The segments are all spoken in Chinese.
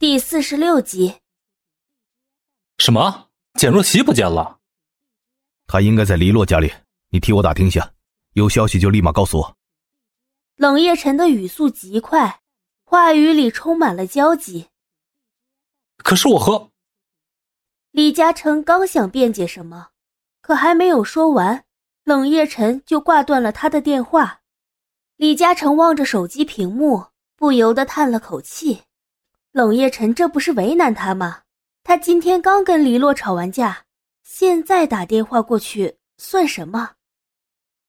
第四十六集。什么？简若曦不见了？她应该在黎洛家里，你替我打听一下，有消息就立马告诉我。冷夜晨的语速极快，话语里充满了焦急。可是我和李嘉诚刚想辩解什么，可还没有说完，冷夜晨就挂断了他的电话。李嘉诚望着手机屏幕，不由得叹了口气。冷夜晨这不是为难他吗？他今天刚跟黎洛吵完架，现在打电话过去算什么？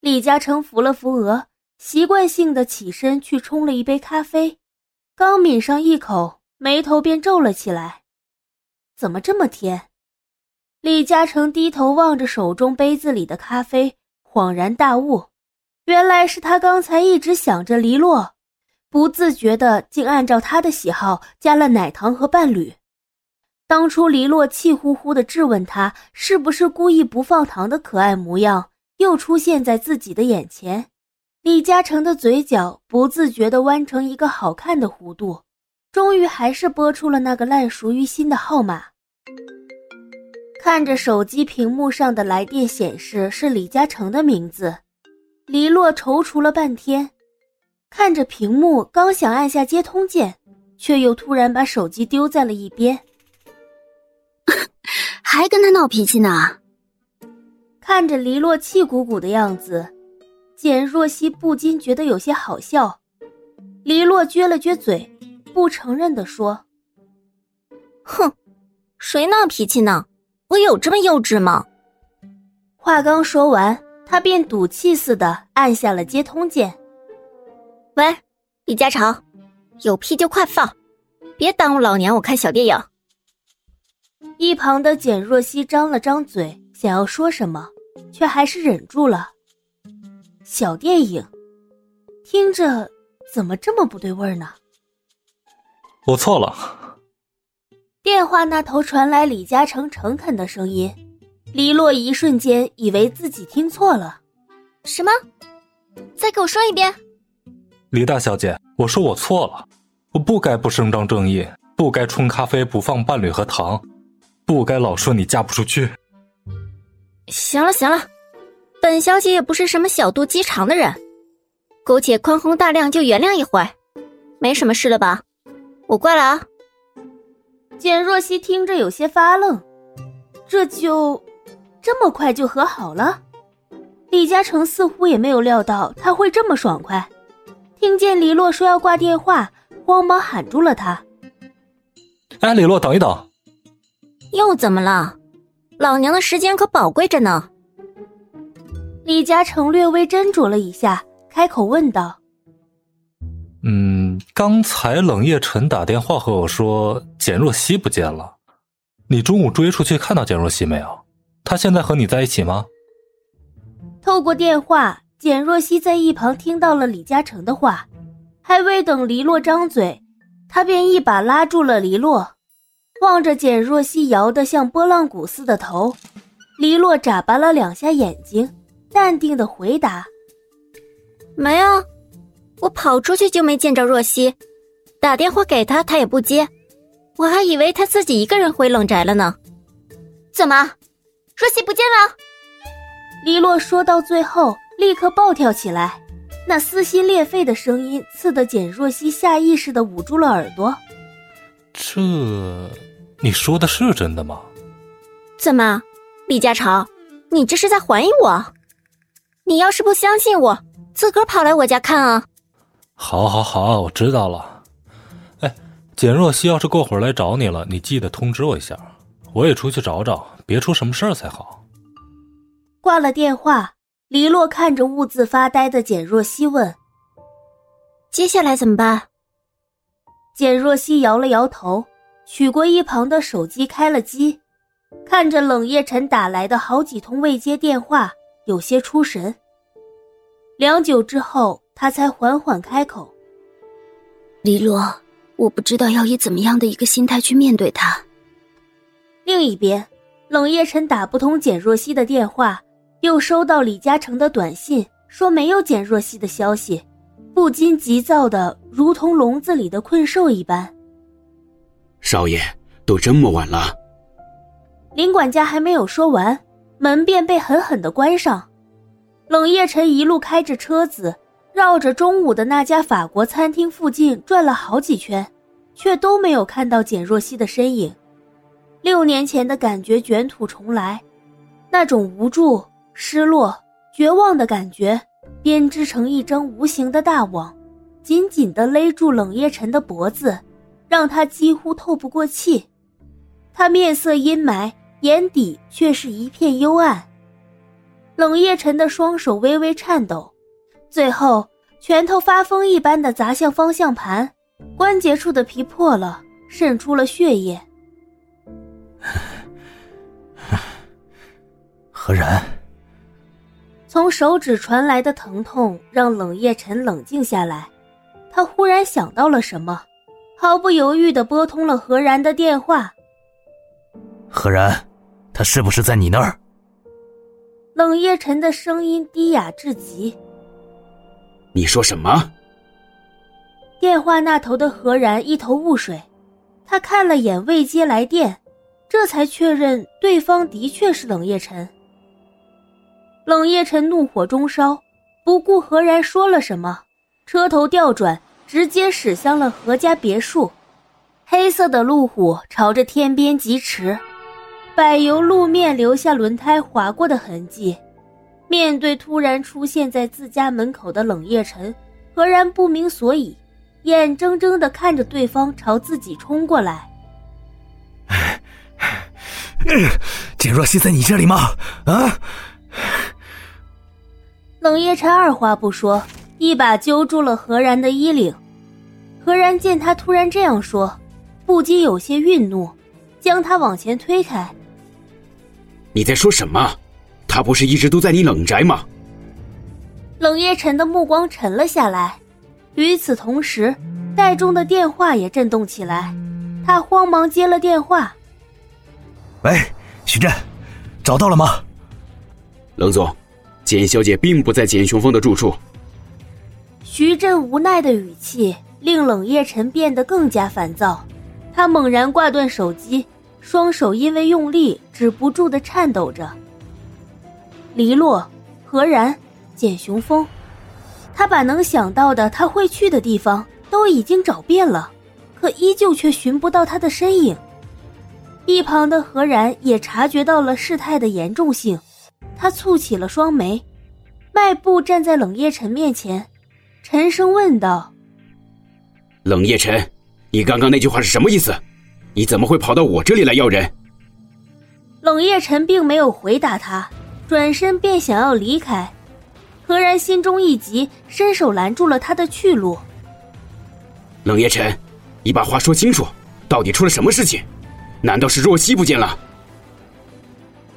李嘉诚扶了扶额，习惯性的起身去冲了一杯咖啡，刚抿上一口，眉头便皱了起来。怎么这么甜？李嘉诚低头望着手中杯子里的咖啡，恍然大悟。原来是他刚才一直想着黎洛，不自觉的竟按照他的喜好加了奶糖和伴侣。当初黎洛气呼呼的质问他是不是故意不放糖的可爱模样，又出现在自己的眼前。李嘉诚的嘴角不自觉的弯成一个好看的弧度，终于还是拨出了那个烂熟于心的号码。看着手机屏幕上的来电显示是李嘉诚的名字。黎洛踌躇了半天，看着屏幕，刚想按下接通键，却又突然把手机丢在了一边。还跟他闹脾气呢？看着黎洛气鼓鼓的样子，简若曦不禁觉得有些好笑。黎洛撅了撅嘴，不承认的说：“哼，谁闹脾气呢？我有这么幼稚吗？”话刚说完。他便赌气似的按下了接通键。喂，李嘉诚，有屁就快放，别耽误老娘我看小电影。一旁的简若曦张了张嘴，想要说什么，却还是忍住了。小电影，听着怎么这么不对味儿呢？我错了。电话那头传来李嘉诚诚恳的声音。黎洛一瞬间以为自己听错了，什么？再给我说一遍。李大小姐，我说我错了，我不该不伸张正义，不该冲咖啡不放伴侣和糖，不该老说你嫁不出去。行了行了，本小姐也不是什么小肚鸡肠的人，苟且宽宏大量就原谅一回，没什么事了吧？我挂了啊。简若曦听着有些发愣，这就。这么快就和好了，李嘉诚似乎也没有料到他会这么爽快。听见李洛说要挂电话，慌忙喊住了他：“哎，李洛，等一等！又怎么了？老娘的时间可宝贵着呢。”李嘉诚略微斟酌了一下，开口问道：“嗯，刚才冷夜晨打电话和我说简若曦不见了，你中午追出去看到简若曦没有？”她现在和你在一起吗？透过电话，简若曦在一旁听到了李嘉诚的话，还未等黎洛张嘴，他便一把拉住了黎洛，望着简若曦摇得像拨浪鼓似的头，黎洛眨巴了两下眼睛，淡定的回答：“没啊，我跑出去就没见着若曦，打电话给她她也不接，我还以为她自己一个人回冷宅了呢，怎么？”若曦不见了，黎洛说到最后，立刻暴跳起来，那撕心裂肺的声音刺得简若曦下意识的捂住了耳朵。这，你说的是真的吗？怎么，李嘉诚，你这是在怀疑我？你要是不相信我，自个儿跑来我家看啊！好，好，好，我知道了。哎，简若曦要是过会儿来找你了，你记得通知我一下，我也出去找找。别出什么事儿才好。挂了电话，黎洛看着兀自发呆的简若曦问：“接下来怎么办？”简若曦摇了摇头，取过一旁的手机开了机，看着冷夜晨打来的好几通未接电话，有些出神。良久之后，他才缓缓开口：“黎洛，我不知道要以怎么样的一个心态去面对他。”另一边。冷夜晨打不通简若曦的电话，又收到李嘉诚的短信，说没有简若曦的消息，不禁急躁的如同笼子里的困兽一般。少爷，都这么晚了。林管家还没有说完，门便被狠狠的关上。冷夜晨一路开着车子，绕着中午的那家法国餐厅附近转了好几圈，却都没有看到简若曦的身影。六年前的感觉卷土重来，那种无助、失落、绝望的感觉，编织成一张无形的大网，紧紧地勒住冷夜晨的脖子，让他几乎透不过气。他面色阴霾，眼底却是一片幽暗。冷夜晨的双手微微颤抖，最后拳头发疯一般的砸向方向盘，关节处的皮破了，渗出了血液。何然，从手指传来的疼痛让冷夜晨冷静下来，他忽然想到了什么，毫不犹豫的拨通了何然的电话。何然，他是不是在你那儿？冷夜晨的声音低哑至极。你说什么？电话那头的何然一头雾水，他看了眼未接来电，这才确认对方的确是冷夜晨。冷夜晨怒火中烧，不顾何然说了什么，车头调转，直接驶向了何家别墅。黑色的路虎朝着天边疾驰。柏油路面留下轮胎划过的痕迹。面对突然出现在自家门口的冷夜晨，何然不明所以，眼睁睁的看着对方朝自己冲过来。简若曦在你这里吗？啊！冷夜晨二话不说，一把揪住了何然的衣领。何然见他突然这样说，不禁有些愠怒，将他往前推开。你在说什么？他不是一直都在你冷宅吗？冷夜晨的目光沉了下来，与此同时，袋中的电话也震动起来。他慌忙接了电话：“喂，徐震，找到了吗？”冷总，简小姐并不在简雄风的住处。徐震无奈的语气令冷夜晨变得更加烦躁，他猛然挂断手机。双手因为用力止不住的颤抖着。黎洛、何然、简雄风，他把能想到的他会去的地方都已经找遍了，可依旧却寻不到他的身影。一旁的何然也察觉到了事态的严重性，他蹙起了双眉，迈步站在冷夜晨面前，沉声问道：“冷夜晨，你刚刚那句话是什么意思？”你怎么会跑到我这里来要人？冷夜晨并没有回答他，转身便想要离开。何然心中一急，伸手拦住了他的去路。冷夜晨，你把话说清楚，到底出了什么事情？难道是若曦不见了？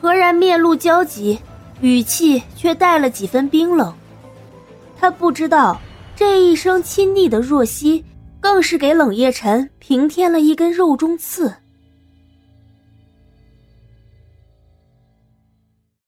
何然面露焦急，语气却带了几分冰冷。他不知道，这一声亲昵的若曦。更是给冷夜晨平添了一根肉中刺。